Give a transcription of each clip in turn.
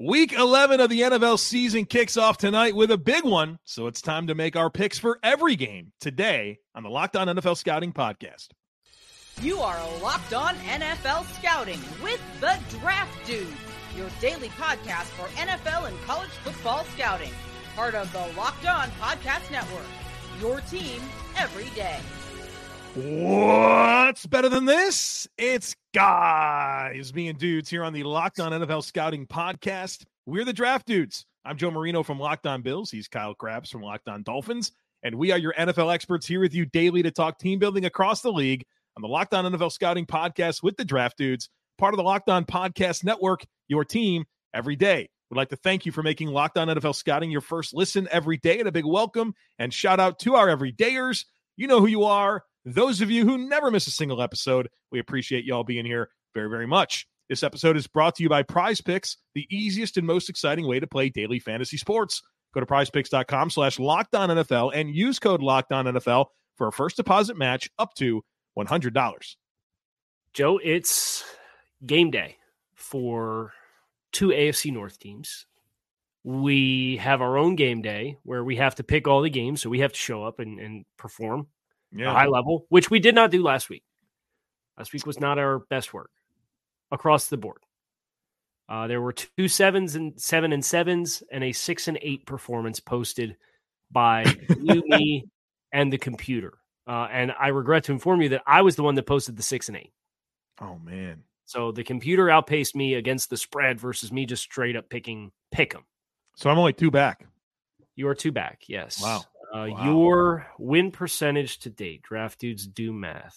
Week 11 of the NFL season kicks off tonight with a big one, so it's time to make our picks for every game today on the Locked On NFL Scouting Podcast. You are Locked On NFL Scouting with the Draft Dude, your daily podcast for NFL and college football scouting. Part of the Locked On Podcast Network, your team every day. What's better than this? It's guys me and dudes here on the Locked On NFL Scouting Podcast. We're the Draft Dudes. I'm Joe Marino from Locked On Bills. He's Kyle Crabbs from Locked On Dolphins. And we are your NFL experts here with you daily to talk team building across the league on the Locked On NFL Scouting Podcast with the Draft Dudes, part of the Locked On Podcast Network, your team every day. We'd like to thank you for making Locked On NFL Scouting your first listen every day and a big welcome and shout out to our everydayers. You know who you are. Those of you who never miss a single episode, we appreciate y'all being here very, very much. This episode is brought to you by Prize Picks, the easiest and most exciting way to play daily fantasy sports. Go to prizepicks.com slash NFL and use code NFL for a first deposit match up to $100. Joe, it's game day for two AFC North teams. We have our own game day where we have to pick all the games, so we have to show up and, and perform yeah. high level, which we did not do last week. Last week was not our best work across the board. Uh, there were two sevens and seven and sevens and a six and eight performance posted by you, me, and the computer. Uh, and I regret to inform you that I was the one that posted the six and eight. Oh man! So the computer outpaced me against the spread versus me just straight up picking pick 'em. So I'm only two back. You are two back. Yes. Wow. Uh, wow. Your win percentage to date, draft dudes do math.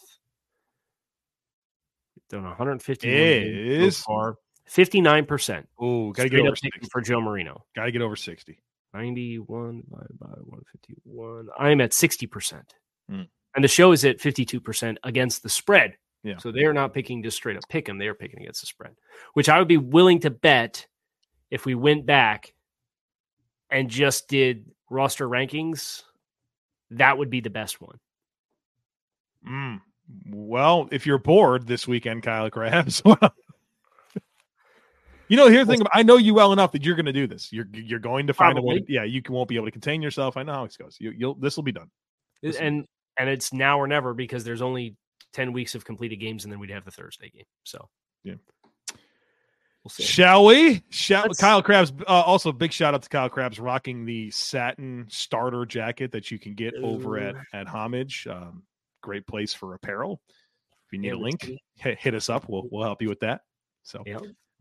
Done 150 is so far. 59%. Oh, got to get over 60. for Joe Marino. Got to get over 60. 91 divided by 151. I'm at 60%. Hmm. And the show is at 52% against the spread. Yeah. So they're not picking just straight up pick them. They're picking against the spread, which I would be willing to bet if we went back and just did roster rankings, that would be the best one. Mm. Well, if you're bored this weekend, Kyle Crabbs, you know, here's the thing. I know you well enough that you're going to do this. You're you're going to find Probably. a way. To, yeah, you won't be able to contain yourself. I know how it goes. You, will this will be done. This and and it's now or never because there's only ten weeks of completed games, and then we'd have the Thursday game. So yeah, We'll Shall we? Shall Kyle Crabbs? Uh, also, big shout out to Kyle Crabbs rocking the satin starter jacket that you can get Ooh. over at at Homage. Um, great place for apparel. If you need yeah, a link, hit, hit, us up. We'll we'll help you with that. So,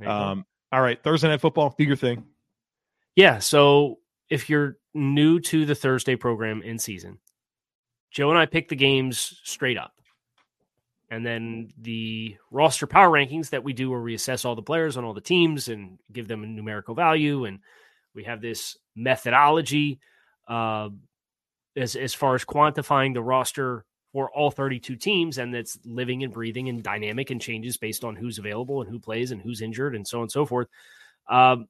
um, all right, Thursday night football, do your thing. Yeah. So if you're new to the Thursday program in season, Joe and I pick the games straight up and then the roster power rankings that we do where we assess all the players on all the teams and give them a numerical value. And we have this methodology uh, as as far as quantifying the roster for all 32 teams and that's living and breathing and dynamic and changes based on who's available and who plays and who's injured and so on and so forth. Um,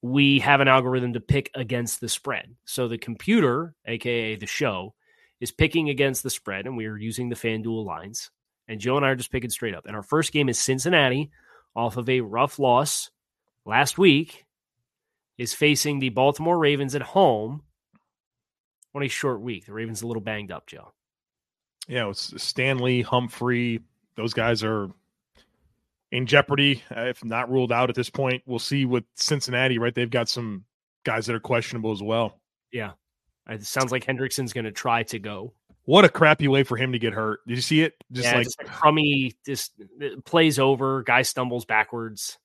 we have an algorithm to pick against the spread. So the computer aka the show is picking against the spread, and we are using the FanDuel lines. And Joe and I are just picking straight up. And our first game is Cincinnati off of a rough loss last week, is facing the Baltimore Ravens at home on a short week. The Ravens a little banged up, Joe. Yeah, it's Stanley, Humphrey. Those guys are in jeopardy, uh, if not ruled out at this point. We'll see with Cincinnati, right? They've got some guys that are questionable as well. Yeah. Uh, it sounds like Hendrickson's going to try to go. What a crappy way for him to get hurt. Did you see it? Just yeah, like just crummy, just uh, plays over. Guy stumbles backwards.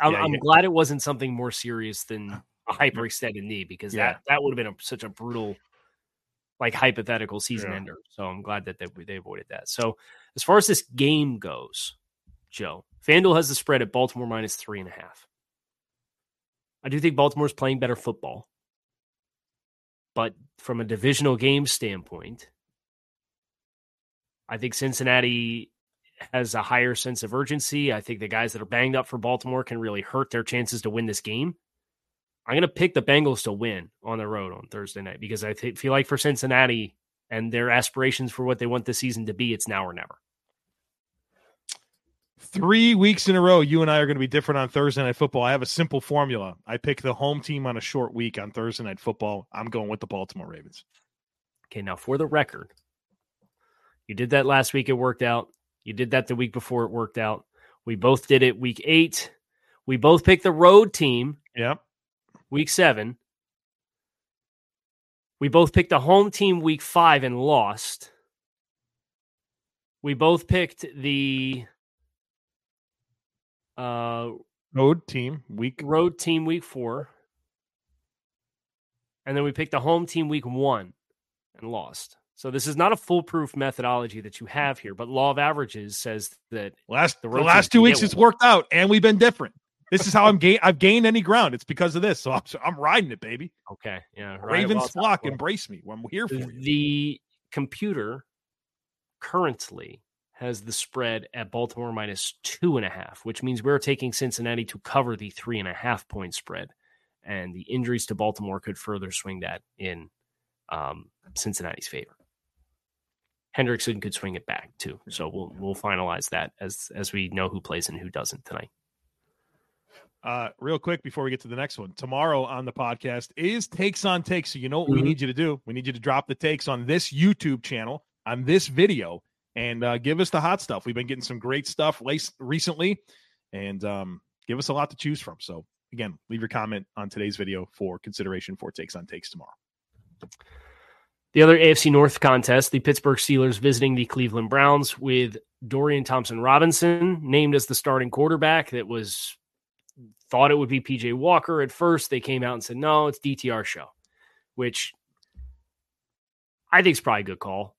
I'm, yeah, I'm yeah. glad it wasn't something more serious than a hyperextended knee because that that would have been a, such a brutal, like hypothetical season ender. So I'm glad that they, they avoided that. So as far as this game goes, Joe, FanDuel has the spread at Baltimore minus three and a half. I do think Baltimore's playing better football. But from a divisional game standpoint, I think Cincinnati has a higher sense of urgency. I think the guys that are banged up for Baltimore can really hurt their chances to win this game. I'm going to pick the Bengals to win on the road on Thursday night because I th- feel like for Cincinnati and their aspirations for what they want the season to be, it's now or never. Three weeks in a row, you and I are going to be different on Thursday Night Football. I have a simple formula. I pick the home team on a short week on Thursday Night Football. I'm going with the Baltimore Ravens. Okay, now for the record, you did that last week. It worked out. You did that the week before. It worked out. We both did it week eight. We both picked the road team. Yep. Week seven. We both picked the home team week five and lost. We both picked the uh, road team week road team week four, and then we picked the home team week one and lost. So this is not a foolproof methodology that you have here, but law of averages says that last the, the last two weeks it's worked out, and we've been different. This is how I'm gain. I've gained any ground. It's because of this. So I'm, I'm riding it, baby. Okay, yeah. Ravens flock, well, embrace me. I'm here for you. The computer currently has the spread at Baltimore minus two and a half, which means we're taking Cincinnati to cover the three and a half point spread, and the injuries to Baltimore could further swing that in um, Cincinnati's favor. Hendrickson could swing it back too, so we'll we'll finalize that as as we know who plays and who doesn't tonight. Uh, real quick before we get to the next one, tomorrow on the podcast is takes on takes. So you know what mm-hmm. we need you to do? We need you to drop the takes on this YouTube channel on this video and uh, give us the hot stuff. We've been getting some great stuff recently, and um, give us a lot to choose from. So again, leave your comment on today's video for consideration for takes on takes tomorrow. The other AFC North contest, the Pittsburgh Steelers visiting the Cleveland Browns with Dorian Thompson Robinson named as the starting quarterback. That was thought it would be PJ Walker at first. They came out and said, no, it's DTR show, which I think is probably a good call.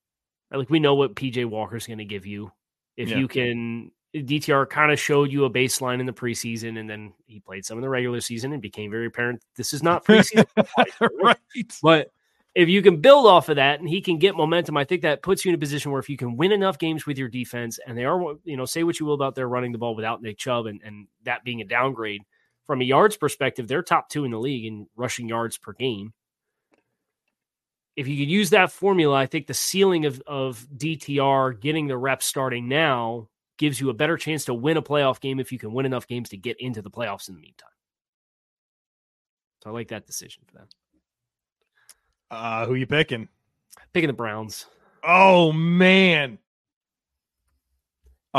Like we know what PJ Walker's going to give you. If yeah. you can, eh, DTR kind of showed you a baseline in the preseason, and then he played some in the regular season, and became very apparent this is not preseason. right. But if you can build off of that and he can get momentum, I think that puts you in a position where if you can win enough games with your defense, and they are, you know, say what you will about their running the ball without Nick Chubb and, and that being a downgrade from a yards perspective, they're top two in the league in rushing yards per game. If you could use that formula, I think the ceiling of, of DTR getting the reps starting now gives you a better chance to win a playoff game if you can win enough games to get into the playoffs in the meantime. So I like that decision for them. Uh, who you picking? Picking the Browns. Oh man.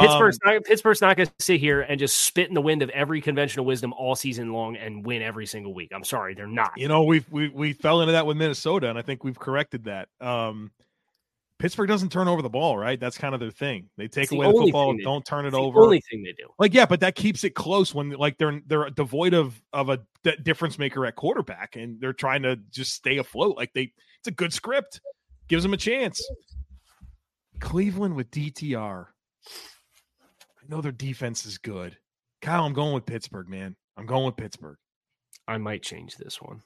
Pittsburgh's um, not, Pittsburgh's not going to sit here and just spit in the wind of every conventional wisdom all season long and win every single week. I'm sorry, they're not. You know, we we we fell into that with Minnesota, and I think we've corrected that. Um, Pittsburgh doesn't turn over the ball, right? That's kind of their thing. They take away the, the football, don't turn it over. only thing they do. Like, yeah, but that keeps it close when like they're they're devoid of of a difference maker at quarterback, and they're trying to just stay afloat. Like they, it's a good script, gives them a chance. Cleveland with DTR. I know their defense is good. Kyle, I'm going with Pittsburgh, man. I'm going with Pittsburgh. I might change this one.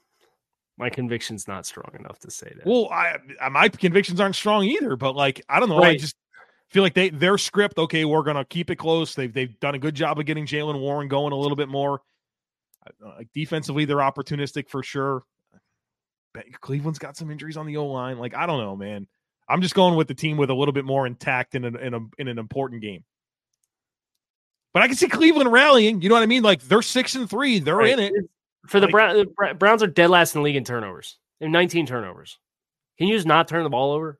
My conviction's not strong enough to say that. Well, I uh, my convictions aren't strong either, but like I don't know, right. I just feel like they their script. Okay, we're gonna keep it close. They've they've done a good job of getting Jaylen Warren going a little bit more. Uh, like defensively, they're opportunistic for sure. Cleveland's got some injuries on the O line. Like I don't know, man. I'm just going with the team with a little bit more intact in, a, in, a, in an important game. But I can see Cleveland rallying. You know what I mean? Like they're six and three. They're right. in it. For the, like, the Browns are dead last in the league in turnovers. Have 19 turnovers. Can you just not turn the ball over?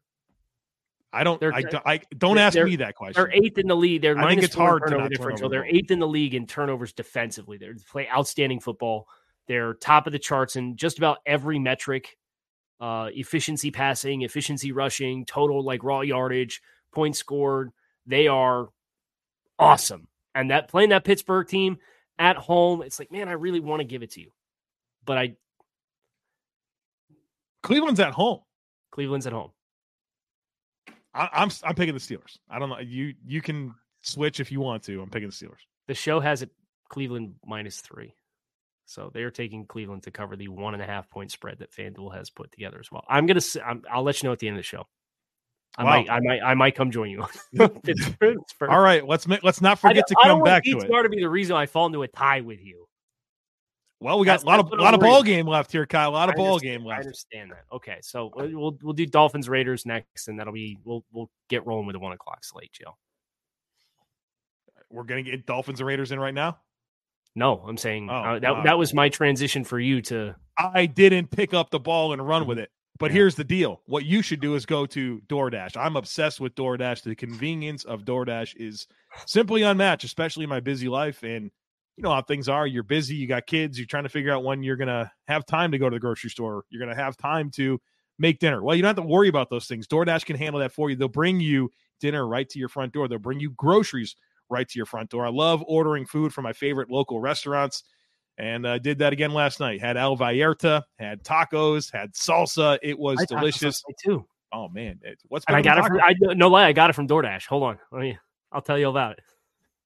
I don't. They're, I, I don't ask me that question. They're eighth in the league. They're I think it's hard turnover differential. They're eighth in the league in turnovers defensively. They play outstanding football. They're top of the charts in just about every metric: uh, efficiency passing, efficiency rushing, total like raw yardage, points scored. They are awesome. And that playing that Pittsburgh team at home, it's like, man, I really want to give it to you. But I Cleveland's at home. Cleveland's at home. I, I'm I'm picking the Steelers. I don't know. You you can switch if you want to. I'm picking the Steelers. The show has it Cleveland minus three. So they are taking Cleveland to cover the one and a half point spread that FanDuel has put together as well. I'm gonna. i will let you know at the end of the show. I wow. might, I might, I might come join you. All right, let's make, let's not forget to come back to it. It's going to be the reason I fall into a tie with you. Well, we got that's, a lot of lot of ball game left here, Kyle. A lot of ball game left. I understand that. Okay, so we'll we'll do Dolphins Raiders next, and that'll be we'll we'll get rolling with the one o'clock slate, Joe. we're gonna get Dolphins and Raiders in right now. No, I'm saying Oh, uh, that wow. that was my transition for you to. I didn't pick up the ball and run with it. But Yeah. here's the deal. What you should do is go to DoorDash. I'm obsessed with DoorDash. The convenience of DoorDash is simply unmatched, especially in my busy life. And you know how things are. You're busy, you got kids, you're trying to figure out when you're gonna have time to go to the grocery store. You're gonna have time to make dinner. Well, you don't have to worry about those things. DoorDash can handle that for you. They'll bring you dinner right to your front door. They'll bring you groceries right to your front door. I love ordering food from my favorite local restaurants and uh, did that again last night. Had El Vallarta, had tacos, had salsa. It was I delicious. too. Oh man, it, what's And I got it from. I no lie. I got it from DoorDash. Hold on. Let me. I'll tell you about it.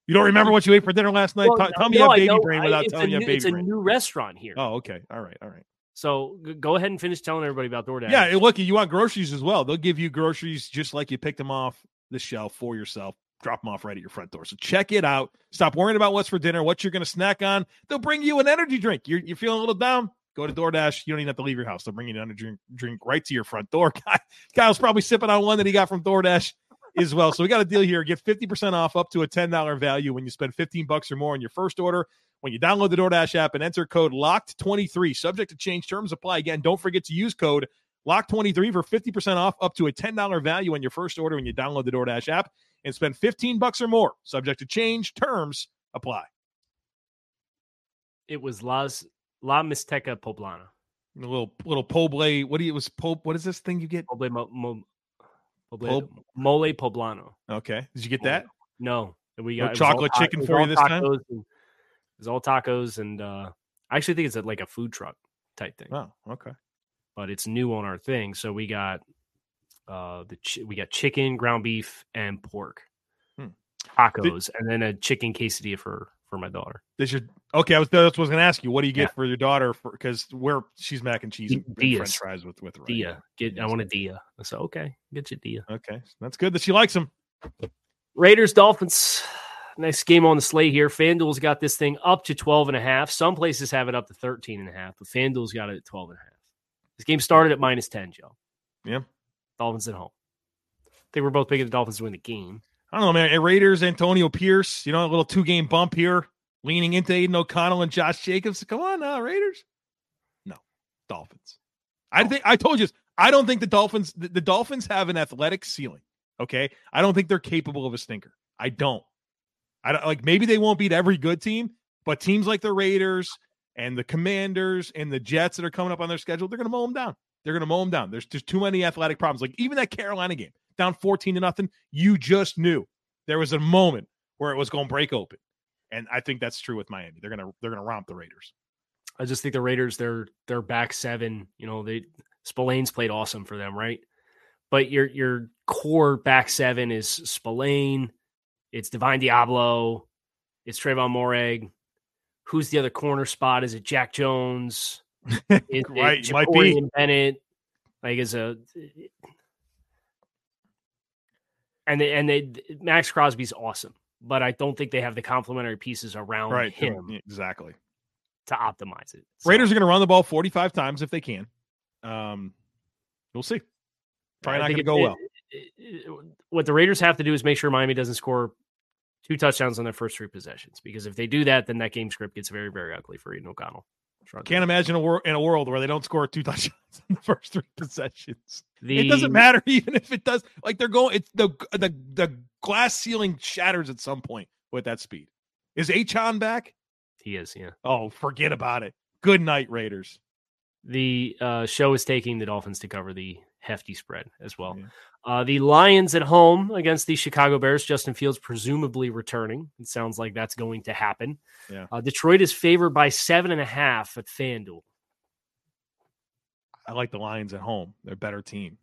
You don't remember what you ate for dinner last night? Well, tell me no, you have baby brain without it's telling you new- baby It's a brain. new restaurant here. Oh, okay. All right. All right. So go ahead and finish telling everybody about DoorDash. Yeah, look, you want groceries as well. They'll give you groceries just like you picked them off the shelf for yourself. Drop them off right at your front door. So check it out. Stop worrying about what's for dinner, what you're going to snack on. They'll bring you an energy drink. You're, you're feeling a little down? Go to DoorDash. You don't even have to leave your house. They'll bring you an energy drink, drink right to your front door. Guy- Kyle's probably sipping on one that he got from DoorDash as well. So we got a deal here. Get 50% off up to a $10 value when you spend 15 bucks or more on your first order. When you download the DoorDash app and enter code LOCKED23, subject to change, terms apply. Again, don't forget to use code LOCK23 for 50% off up to a $10 value on your first order when you download the DoorDash app and spend 15 bucks or more. Subject to change, terms apply. It was Las La Mixteca Poblana. A little little poble. What do you it was po, what is this thing you get? Poble, mo, mo, poble, Pob- mole poblano. Okay. Did you get that? No, we got all chocolate ta- chicken for you this time? tacos and- It was all tacos, and uh, I actually think it's like a food truck type thing, Oh, okay. but it's new on our thing. So we got uh, the chi- we got chicken, ground beef, and pork Hmm. tacos, and then a chicken quesadilla for for my daughter. Does your okay? I was that's what I was going to ask you. What do you get Yeah. for your daughter? For because where she's mac and cheese D- and, and French fries with with right? Dia, get I want a Dia. I said okay, get you Dia. Okay, that's good that she likes them. Raiders Dolphins. Next game on the slate here. FanDuel's got this thing up to 12 and a half. Some places have it up to 13 and a half, but FanDuel's got it at 12 and a half. This game started at minus 10, Joe. Yeah. Dolphins at home. I think we're both picking the Dolphins to win the game. I don't know, man. And Raiders, Antonio Pierce, you know, a little two game bump here, leaning into Aidan O'Connell and Josh Jacobs. Come on now, Raiders. No, Dolphins. I oh. think I told you. I don't think the Dolphins, the, the Dolphins have an athletic ceiling. Okay. I don't think they're capable of a stinker. I don't. I don't like maybe they won't beat every good team, but teams like the Raiders and the Commanders and the Jets that are coming up on their schedule, they're going to mow them down. They're going to mow them down. There's just too many athletic problems. Like even that Carolina game, down 14 to nothing, you just knew there was a moment where it was going to break open. And I think that's true with Miami. They're going to they're going to romp the Raiders. I just think the Raiders, they're they're back seven. You know, they Spillane's played awesome for them, right? But your your core back seven is Spillane, it's Divine Deablo, it's Tre'von Moehrig. Who's the other corner spot? Is it Jack Jones? Is it Right, might be. Bennett? Like is a and they, and they Maxx Crosby's awesome, but I don't think they have the complementary pieces around Right. him Exactly. to optimize it. So- Raiders are going to run the ball 45 times if they can. Um, we'll see. Probably not going to it- go well. it- it- what the Raiders have to do is make sure Miami doesn't score two touchdowns on their first three possessions. Because if they do that, then that game script gets very, very ugly for Aidan O'Connell. Can't imagine a wor- in a world where they don't score two touchdowns in the first three possessions. the, it doesn't matter even if it does. Like they're going, it's the the the glass ceiling shatters at some point with that speed. Is Achane back? He is, yeah. Oh, forget about it. Good night, Raiders. The uh, show is taking the Dolphins to cover the hefty spread as well. Yeah. Uh, the Lions at home against the Chicago Bears. Justin Fields presumably returning. It sounds like that's going to happen. Yeah. Uh, Detroit is favored by seven and a half at FanDuel. I like the Lions at home. They're a better team.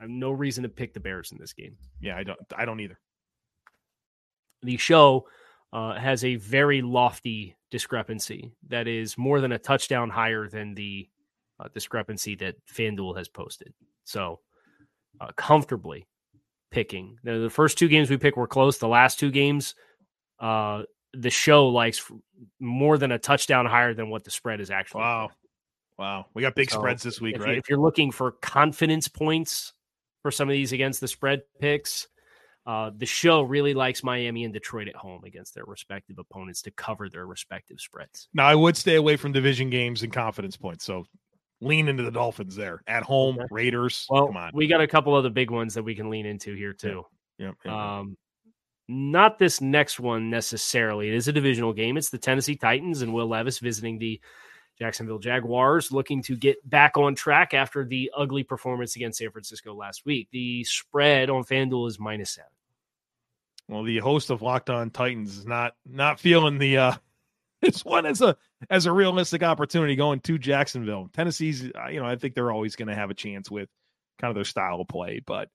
I have no reason to pick the Bears in this game. Yeah, I don't. I don't either. the show uh, has a very lofty discrepancy that is more than a touchdown higher than the uh, discrepancy that FanDuel has posted. So, uh, comfortably picking. The, the first two games we picked were close. The last two games, uh, the show likes more than a touchdown higher than what the spread is actually. Wow, wow. We got big So, spreads this week, if, right? you, if you're looking for confidence points for some of these against the spread picks, Uh, the show really likes Miami and Detroit at home against their respective opponents to cover their respective spreads. Now, I would stay away from division games and confidence points. So lean into the Dolphins there at home. Okay. Raiders. Well, come on. We got a couple other big ones that we can lean into here too. Yep. Um, not this next one necessarily. It is a divisional game. It's the Tennessee Titans and Will Levis visiting the Jacksonville Jaguars, looking to get back on track after the ugly performance against San Francisco last week. The spread on FanDuel is minus seven. Well, the host of Locked On Titans is not not feeling the uh this one as a as a realistic opportunity going to Jacksonville. Tennessee's, uh, you know, I think they're always going to have a chance with kind of their style of play, but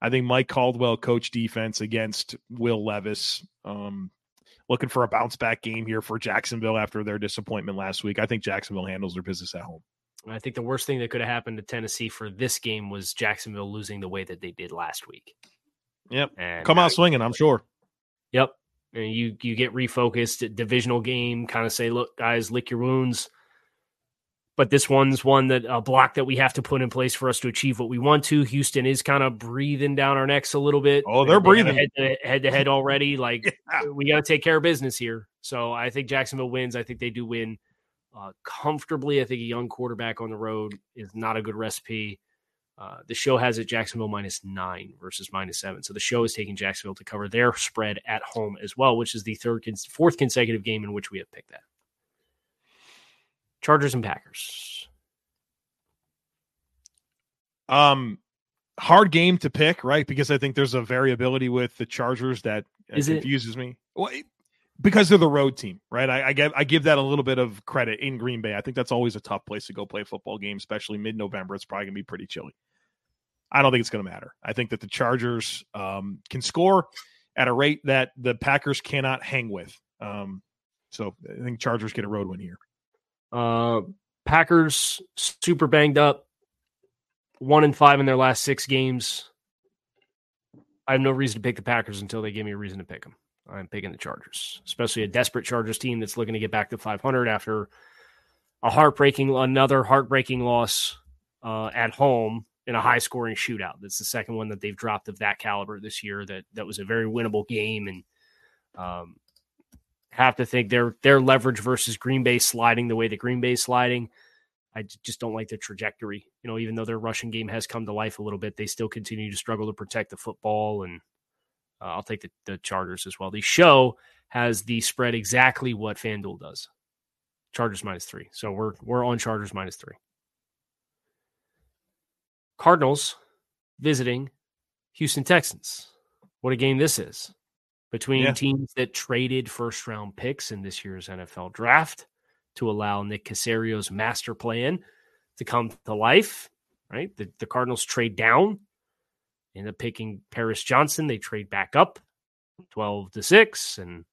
I think Mike Caldwell coached defense against Will Levis. Um, looking for a bounce back game here for Jacksonville after their disappointment last week. I think Jacksonville handles their business at home. I think the worst thing that could have happened to Tennessee for this game was Jacksonville losing the way that they did last week. Yep. And Come out swinging, I'm sure. Yep. And you you get refocused, at divisional game, kind of say, look, guys, lick your wounds but this one's one that a block that we have to put in place for us to achieve what we want to. Houston is kind of breathing down our necks a little bit. Oh, they're they breathing head to, head to head already. Like yeah. we got to take care of business here. So I think Jacksonville wins. I think they do win uh, comfortably. I think a young quarterback on the road is not a good recipe. Uh, the show has it Jacksonville minus nine versus minus seven. So the show is taking Jacksonville to cover their spread at home as well, which is the third, fourth consecutive game in which we have picked that. Chargers and Packers. Um, hard game to pick, right? Because I think there's a variability with the Chargers that Is confuses it? me. Well, because they're the road team, right? I, I give I give that a little bit of credit in Green Bay. I think that's always a tough place to go play a football game, especially mid November. It's probably gonna be pretty chilly. I don't think it's gonna matter. I think that the Chargers um, can score at a rate that the Packers cannot hang with. Um, so I think Chargers get a road win here. Uh, Packers super banged up, one and five in their last six games. I have no reason to pick the Packers until they give me a reason to pick them. I'm picking the Chargers, especially a desperate Chargers team that's looking to get back to 500 after a heartbreaking, another heartbreaking loss uh, at home in a high scoring shootout. That's the second one that they've dropped of that caliber this year. That that was a very winnable game, and um, have to think their their leverage versus Green Bay sliding the way that Green Bay sliding. I just don't like the trajectory. You know, even though their rushing game has come to life a little bit, they still continue to struggle to protect the football. And uh, I'll take the, the Chargers as well. The show has the spread exactly what FanDuel does. Chargers minus three. So we're we're on Chargers minus three. Cardinals visiting Houston Texans. What a game this is between yeah. teams that traded first round picks in this year's NFL draft to allow Nick Caserio's master plan to come to life. Right, the, the Cardinals trade down, end up picking Paris Johnson. They trade back up, twelve to six, and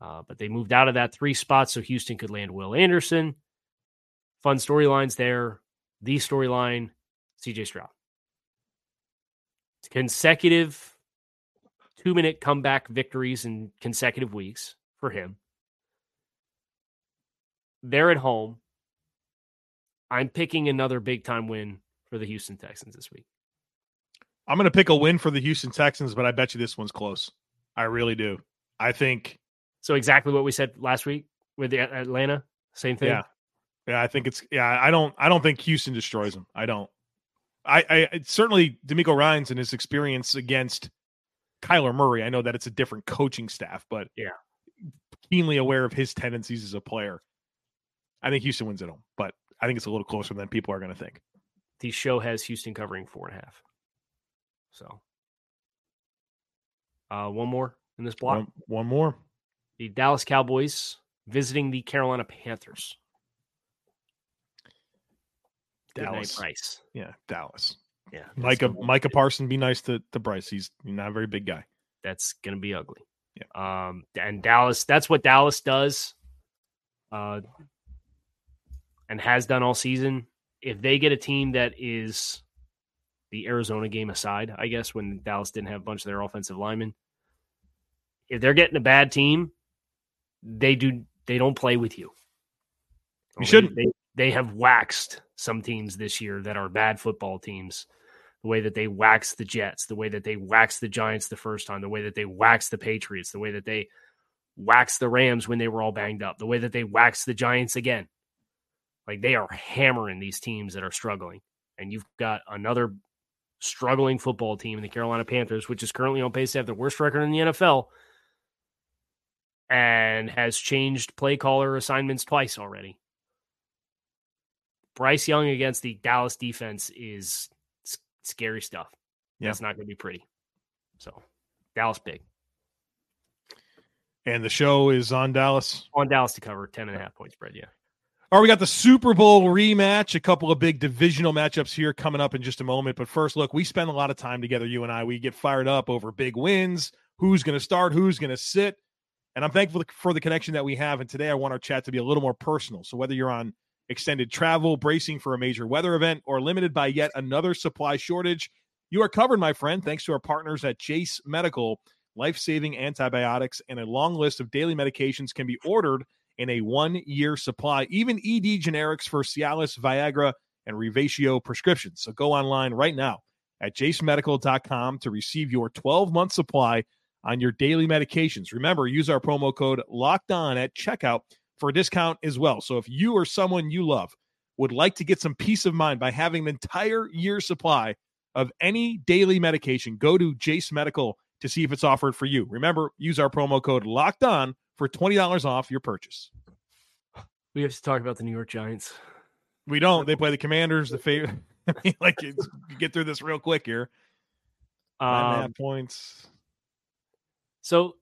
uh, but they moved out of that three spot so Houston could land Will Anderson. Fun storylines there. The storyline: C.J. Stroud. Consecutive two minute comeback victories in consecutive weeks for him. They're at home. I'm picking another big time win for the Houston Texans this week. I'm going to pick a win for the Houston Texans, but I bet you this one's close. I really do. I think so. Exactly what we said last week with the Atlanta. Same thing. Yeah, yeah. I think it's yeah. I don't. I don't think Houston destroys them. I don't. I, I certainly DeMeco Ryans and his experience against Kyler Murray. I know that it's a different coaching staff, but yeah, keenly aware of his tendencies as a player. I think Houston wins at home, but I think it's a little closer than people are going to think. The show has Houston covering four and a half. So, uh, one more in this block. One, one more. The Dallas Cowboys visiting the Carolina Panthers. Dallas. Bryce. Yeah, Dallas. Yeah. Micah Micah Parson, be nice to, to Bryce. He's not a very big guy. That's gonna be ugly. Yeah. Um and Dallas, that's what Dallas does. Uh and has done all season. If they get a team that is the Arizona game aside, I guess, when Dallas didn't have a bunch of their offensive linemen. If they're getting a bad team, they do they don't play with you. You shouldn't. They, they have waxed some teams this year that are bad football teams the way that they waxed the Jets, the way that they waxed the Giants the first time, the way that they waxed the Patriots, the way that they waxed the Rams when they were all banged up, the way that they waxed the Giants again. Like they are hammering these teams that are struggling. And you've got another struggling football team in the Carolina Panthers, which is currently on pace to have the worst record in the NFL and has changed play caller assignments twice already. Bryce Young against the Dallas defense is scary stuff. Yeah. That's not going to be pretty. So, Dallas big. And the show is on Dallas. On Dallas to cover 10 and a half point spread. Yeah. All right, we got the Super Bowl rematch, a couple of big divisional matchups here coming up in just a moment. But first, look, we spend a lot of time together, you and I. We get fired up over big wins, who's going to start, who's going to sit. And I'm thankful for the connection that we have. And today I want our chat to be a little more personal. So whether you're on extended travel, bracing for a major weather event, or limited by yet another supply shortage, you are covered, my friend, thanks to our partners at Jase Medical. Life saving antibiotics and a long list of daily medications can be ordered in a one year supply, even ED generics for Cialis, Viagra, and Revatio prescriptions. So go online right now at jasemedical.com to receive your 12 month supply on your daily medications. Remember, use our promo code locked on at checkout for a discount as well. So if you or someone you love would like to get some peace of mind by having an entire year supply of any daily medication, go to Jase Medical to see if it's offered for you. Remember, use our promo code locked on for $20 off your purchase. We have to talk about the New York Giants. We don't. They play the Commanders. The favorite. like get through this real quick here. Um, points. So,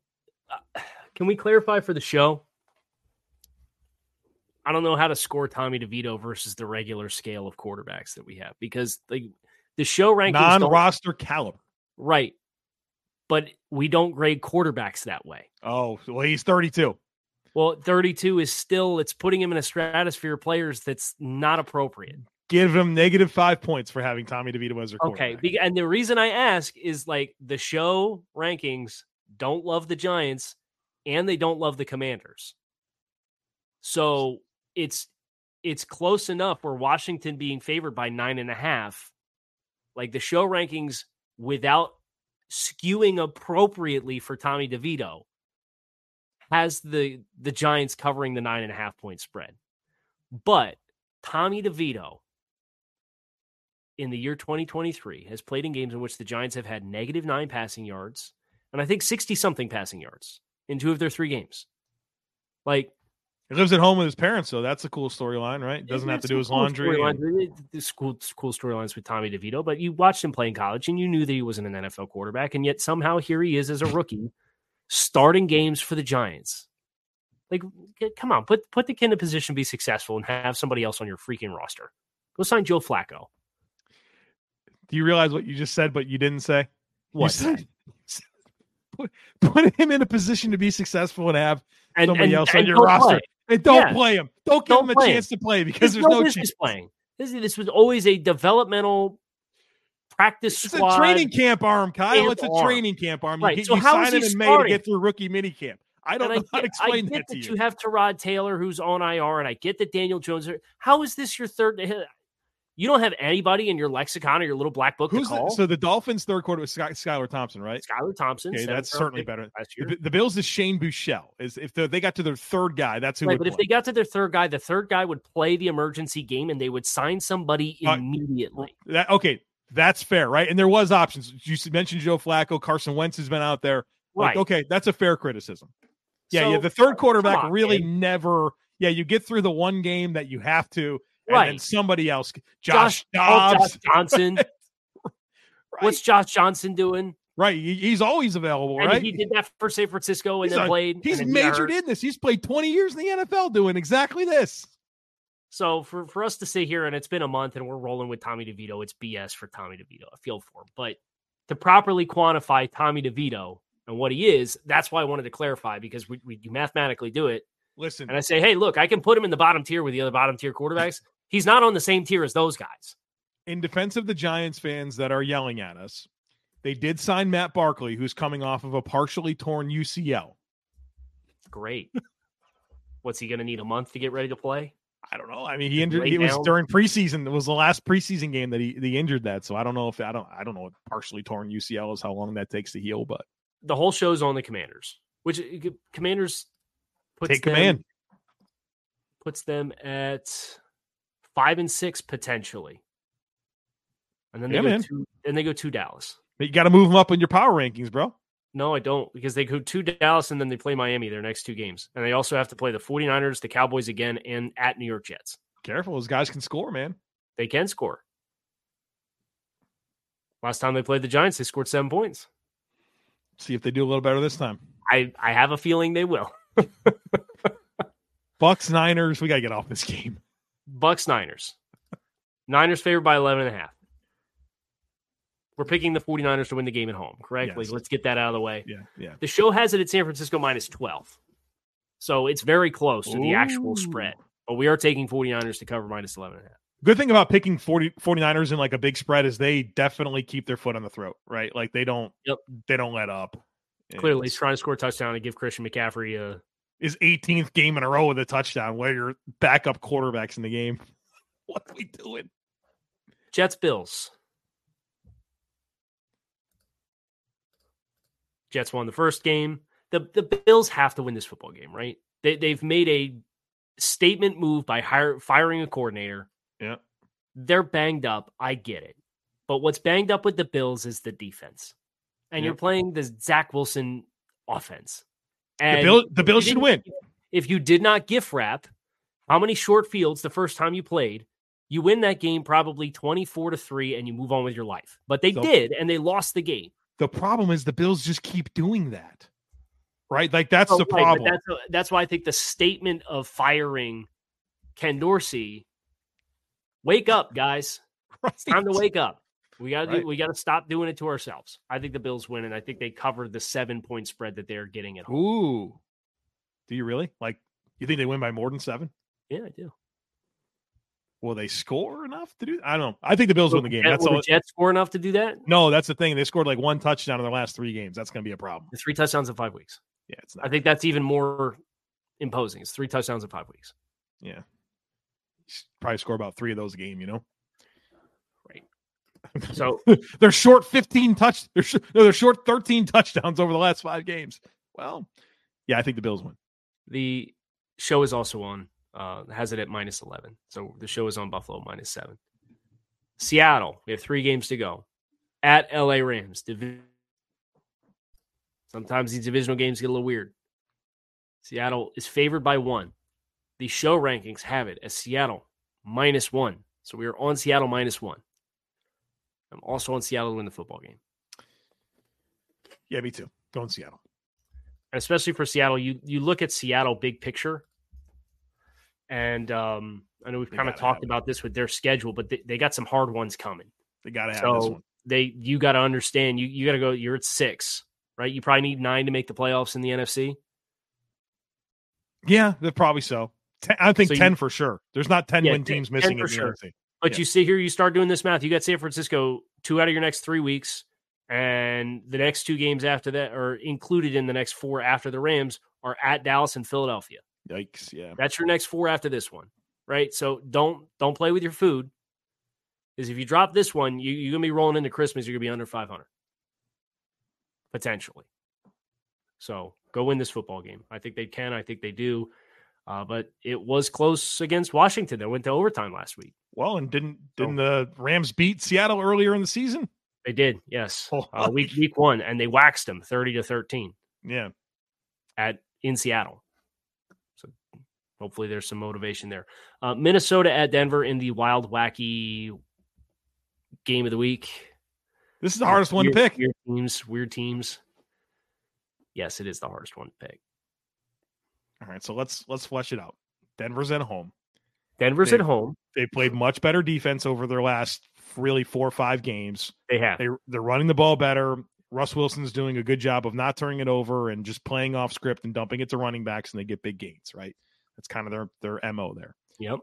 uh, can we clarify for the show? I don't know how to score Tommy DeVito versus the regular scale of quarterbacks that we have because like the show rankings non-roster caliber, right? But we don't grade quarterbacks that way. Oh, well, he's thirty-two. Well, thirty-two is still it's putting him in a stratosphere of players that's not appropriate. Give him negative five points for having Tommy DeVito as a quarterback. Okay, and the reason I ask is like the show rankings don't love the Giants and they don't love the Commanders. So it's it's close enough where Washington being favored by nine and a half, like the show rankings without skewing appropriately for Tommy DeVito, has the the Giants covering the nine and a half point spread. But Tommy DeVito in the year 2023 has played in games in which the Giants have had negative nine passing yards, and I think 60 something passing yards in two of their three games. Like, he lives at home with his parents, so that's a cool storyline, right? Doesn't have to do his cool laundry. And... Cool, cool storylines with Tommy DeVito, but you watched him play in college and you knew that he wasn't an NFL quarterback, and yet somehow here he is as a rookie starting games for the Giants. Like, come on, put put the kid in a position to be successful and have somebody else on your freaking roster. Go sign Joe Flacco. Do you realize what you just said, but you didn't say? What? Said, put, put him in a position to be successful and have and, somebody and, else and on your roster. Play. And don't yeah. play him. Don't give don't him a chance him. to play because there's, there's no, chance. playing. This, this was always a developmental practice it's squad. a training camp arm, Kyle. It's a arm. training camp arm. Right. You, so you how sign him in May to get through rookie mini camp. I don't and know I get, to explain I get that, that you. you. have Tyrod Taylor who's on IR, and I get that Daniel Jones. How is this your third? You don't have anybody in your lexicon or your little black book Who's to call. The, so the Dolphins' third quarter was Sky, Skylar Thompson, right? Skylar Thompson. Okay, that's certainly better. The, the, Bills is Shane Buechele. Is if they got to their third guy, that's who. Right, but play. if they got to their third guy, the third guy would play the emergency game, and they would sign somebody uh, immediately. That okay, that's fair, right? And there was options. You mentioned Joe Flacco, Carson Wentz has been out there. Like, right. Okay, that's a fair criticism. Yeah, so, yeah. The third quarterback on, really man. never. Yeah, you get through the one game that you have to right. then somebody else, Josh, Josh, oh, Josh Johnson. right. What's Josh Johnson doing? Right, he's always available. And right, he did that for San Francisco and he's then a, played. He's then majored in this. He's played twenty years in the NFL doing exactly this. So for for us to sit here and it's been a month and we're rolling with Tommy DeVito, it's BS for Tommy DeVito. I feel for him, but to properly quantify Tommy DeVito and what he is, that's why I wanted to clarify because we, we mathematically do it. Listen, and I say, hey, look, I can put him in the bottom tier with the other bottom tier quarterbacks. He's not on the same tier as those guys. In defense of the Giants fans that are yelling at us, they did sign Matt Barkley, who's coming off of a partially torn UCL. Great. What's he going to need a month to get ready to play? I don't know. I mean, he injured. He was during preseason. It was the last preseason game that he, he injured that. So I don't know if I don't I don't know what partially torn UCL is how long that takes to heal. But The whole show's on the Commanders, which uh, Commanders puts take them, command. puts them at five and six potentially, and then they Yeah, go man. two. Then they go to Dallas. But you got to move them up in your power rankings, bro. No, I don't, because they go to Dallas and then they play Miami their next two games. And they also have to play the 49ers, the Cowboys again, and at New York Jets. Careful, those guys can score, man. They can score. Last time they played the Giants, they scored seven points. See if they do a little better this time. I, I have a feeling they will. Bucks Niners. We got to get off this game. Bucks Niners. Niners favored by 11 and a half. We're picking the 49ers to win the game at home, correctly. Yes. Let's get that out of the way. Yeah, yeah. The show has it at San Francisco minus 12. So it's very close to the actual spread. But we are taking 49ers to cover minus 11 and a half. Good thing about picking 40, 49ers in like a big spread is they definitely keep their foot on the throat, right? Like they don't Yep. they don't let up. Clearly, he's trying to score a touchdown and give Christian McCaffrey a his 18th game in a row with a touchdown where your backup quarterbacks in the game. What are we doing? Jets Bills. Jets won the first game. The the Bills have to win this football game, right? They they've made a statement move by hire, firing a coordinator. Yeah. They're banged up. I get it. But what's banged up with the Bills is the defense. And you're playing the Zach Wilson offense. The And Bill the if Bills you should win. If you did not gift wrap, how many short fields the first time you played? You win that game probably 24 to 3 and you move on with your life. But they So- did and they lost the game. The problem is the Bills just keep doing that. Right? Like that's So, the right, problem. that's, uh, that's why I think the statement of firing Ken Dorsey, wake up, guys. It's time to wake up. We got to Right. do. We got to stop doing it to ourselves. I think the Bills win, and I think they cover the seven point spread that they're getting at home. Ooh. Do you really? Like you think they win by more than 7? Yeah, I do. Will they score enough to do? That? I don't know. I think the Bills win the game. Jet- That's will all. the Jets score enough to do that? No, that's the thing. They scored like one touchdown in their last three games. That's going to be a problem. The three touchdowns in five weeks. Yeah, it's I not. think that's even more imposing. It's three touchdowns in five weeks. Yeah, probably score about three of those a game. You know. So they're short fifteen touch. They're sh- no, they're short thirteen touchdowns over the last five games. Well, yeah, I think the Bills win. the show is also on. Uh, has it at minus eleven. So the show is on Buffalo minus seven. Seattle. We have three games to go. At LA Rams. Divi- Sometimes these divisional games get a little weird. Seattle is favored by one. The show rankings have it as Seattle minus one. So we are on Seattle minus one. I'm also on Seattle to win the football game. Yeah, me too. Going Seattle. and especially for Seattle, you you look at Seattle big picture, and um, I know we've kind of talked about this with their schedule, but they, they got some hard ones coming. They got to have this one. they you got to understand you you got to go. You're at six, right? You probably need nine to make the playoffs in the NFC. Yeah, they're probably so. Ten, I think So you- ten for sure. There's not ten Yeah, win 10 teams 10 missing in the sure. NFC. But Yeah. you sit here, you start doing this math. You got San Francisco two out of your next three weeks, and the next two games after that, or included in the next four after the Rams, are at Dallas and Philadelphia. Yikes! Yeah, That's your next four after this one, right? So don't don't play with your food. Is if you drop this one, you, you're gonna be rolling into Christmas. You're gonna be under 500 potentially. So go win this football game. I think they can. I think they do. Uh, but it was close against Washington. They went to overtime last week. Well, and didn't didn't the Rams beat Seattle earlier in the season? They did, yes. Oh, Uh, week week one, and they waxed them 30 to 13 Yeah, at in Seattle. So hopefully there's some motivation there. Uh, Minnesota at Denver in the wild, wacky game of the week. this is the hardest one to pick. Weird teams, weird teams. Yes, it is the hardest one to pick. All right, so let's let's flesh it out. Denver's at home. Denver's They- at home. They played much better defense over their last really four or five games. They have. They they're running the ball better. Russ Wilson's doing a good job of not turning it over and just playing off script and dumping it to running backs, and they get big gains. Right, that's kind of their their mo there. Yep.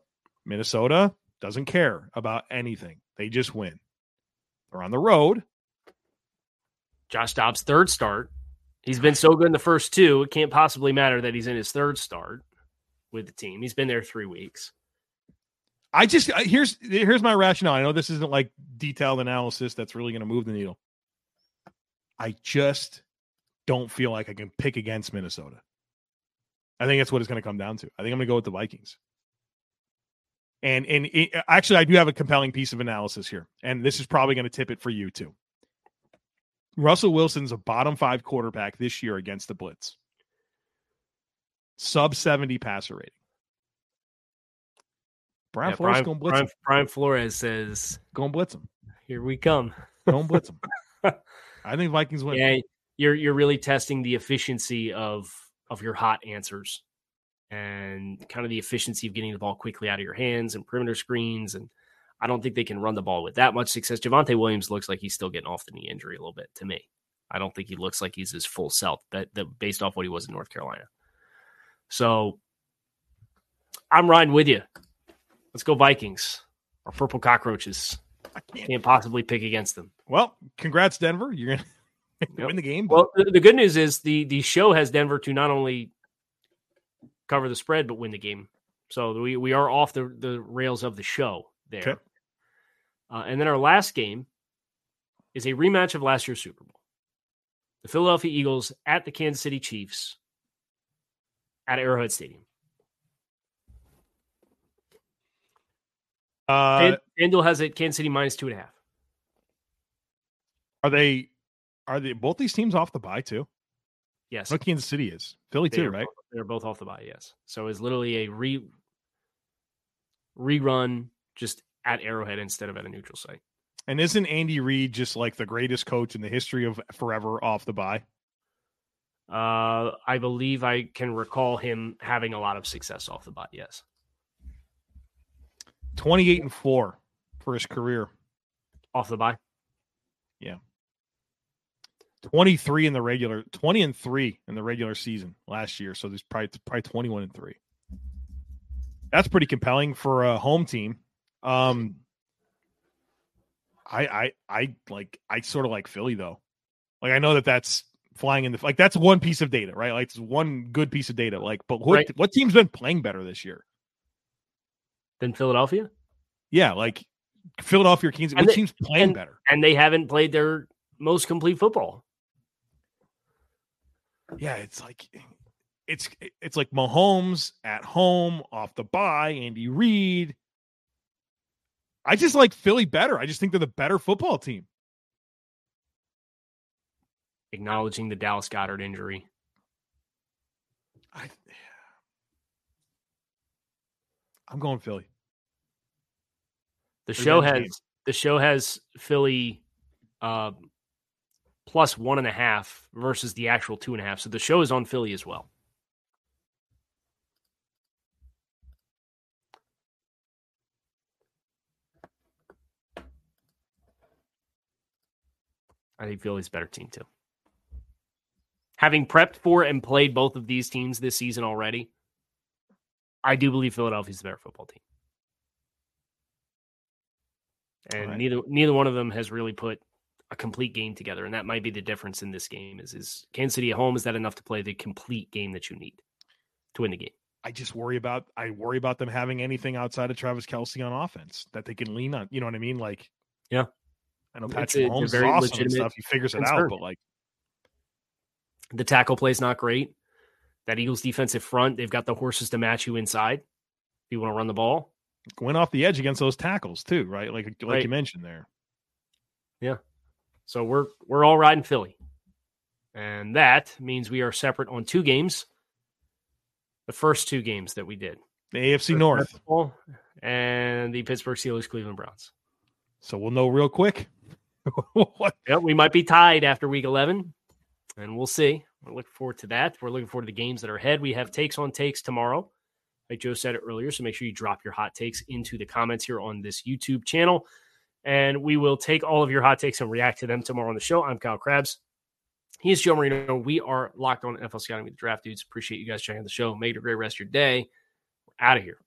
Minnesota doesn't care about anything; they just win. They're on the road. Josh Dobbs' third start. He's been so good in the first two. It can't possibly matter that he's in his third start with the team. He's been there three weeks. I just uh, here's here's my rationale. I know this isn't like detailed analysis that's really going to move the needle. I just don't feel like I can pick against Minnesota. I think that's what it's going to come down to. I think I'm going to go with the Vikings. And and it, actually, I do have a compelling piece of analysis here, and this is probably going to tip it for you too. Russell Wilson's a bottom five quarterback this year against the blitz, sub seventy passer rating. Brian Yeah, Flores Brian, going blitz Brian, him. Brian Flores says, Going blitz him. "Here we come." Going blitz him. I think Vikings win. Yeah, you're you're really testing the efficiency of of your hot answers and kind of the efficiency of getting the ball quickly out of your hands and perimeter screens. And I don't think they can run the ball with that much success. Javonte Williams looks like he's still getting off the knee injury a little bit to me. I don't think he looks like he's his full self that, that based off what he was in North Carolina. So I'm riding with you. Let's go Vikings. Our purple cockroaches. I can't. Can't possibly pick against them. Well, congrats, Denver. You're gonna Yep. win the game. Well, the, the good news is the the show has Denver to not only cover the spread but win the game. So we we are off the the rails of the show there. Okay. Uh, and then our last game is a rematch of last year's Super Bowl. The Philadelphia Eagles at the Kansas City Chiefs at Arrowhead Stadium. Uh, Fan- FanDuel has it Kansas City minus two and a half. are they? Are they both these teams off the bye too? Yes, No, Kansas City is Philly They too, right? both- they're both off the bye. Yes, so it's literally a re rerun just at Arrowhead instead of at a neutral site. And isn't Andy Reid just like the greatest coach in the history of forever off the bye? Uh, I believe I can recall him having a lot of success off the bye. Yes, Twenty-eight and four for his career. off the bye. Yeah. 23 in the regular 20 and 3 in the regular season last year so there's probably probably 21 and 3 that's pretty compelling for a home team um i i i like i sort of like philly though like i know that that's flying in the like that's one piece of data right like it's one good piece of data like but what Right. what team's been playing better this year Then Philadelphia, yeah like philadelphia kansas And what they- team's playing and- better and they haven't played their most complete football. yeah, it's like it's it's like Mahomes at home off the bye, Andy Reid. I just like Philly better. I just think they're the better football team. Acknowledging the Dallas Goedert injury. I I'm going Philly. The show has game. the show has Philly uh, plus one and a half versus the actual two and a half. So the show is on Philly as well. I think Philly's a better team too. Having prepped for and played both of these teams this season already, I do believe Philadelphia's the better football team. And Alright. neither neither one of them has really put a complete game together, and that might be the difference in this game. Is is Kansas City at home? Is that enough to play the complete game that you need to win the game? I just worry about I worry about them having anything outside of Travis Kelce on offense that they can lean on. You know what I mean? Like, Yeah. I know Patrick it's Mahomes is very awesome and stuff. He figures it out, but like, The tackle play is not great. That Eagles defensive front, they've got the horses to match you inside. If you want to run the ball, went off the edge against those tackles too, right? Like, like Right. you mentioned there. Yeah. So we're we're all riding Philly, and that means we are separate on two games. The first two games that we did, The AFC North. And the Pittsburgh Steelers, Cleveland Browns. So we'll know real quick. Yeah, we might be tied after week 11, and we'll see. We're looking forward to that. We're looking forward to the games that are ahead. We have takes on takes tomorrow. Like Joe said it earlier, so make sure you drop your hot takes into the comments here on this YouTube channel. And we will take all of your hot takes and react to them tomorrow on the show. I'm Kyle Crabbs. He is Joe Marino. We are locked on NFL Scouting with the Draft Dudes. Appreciate you guys checking out the show. Make it a great rest of your day. We're out of here.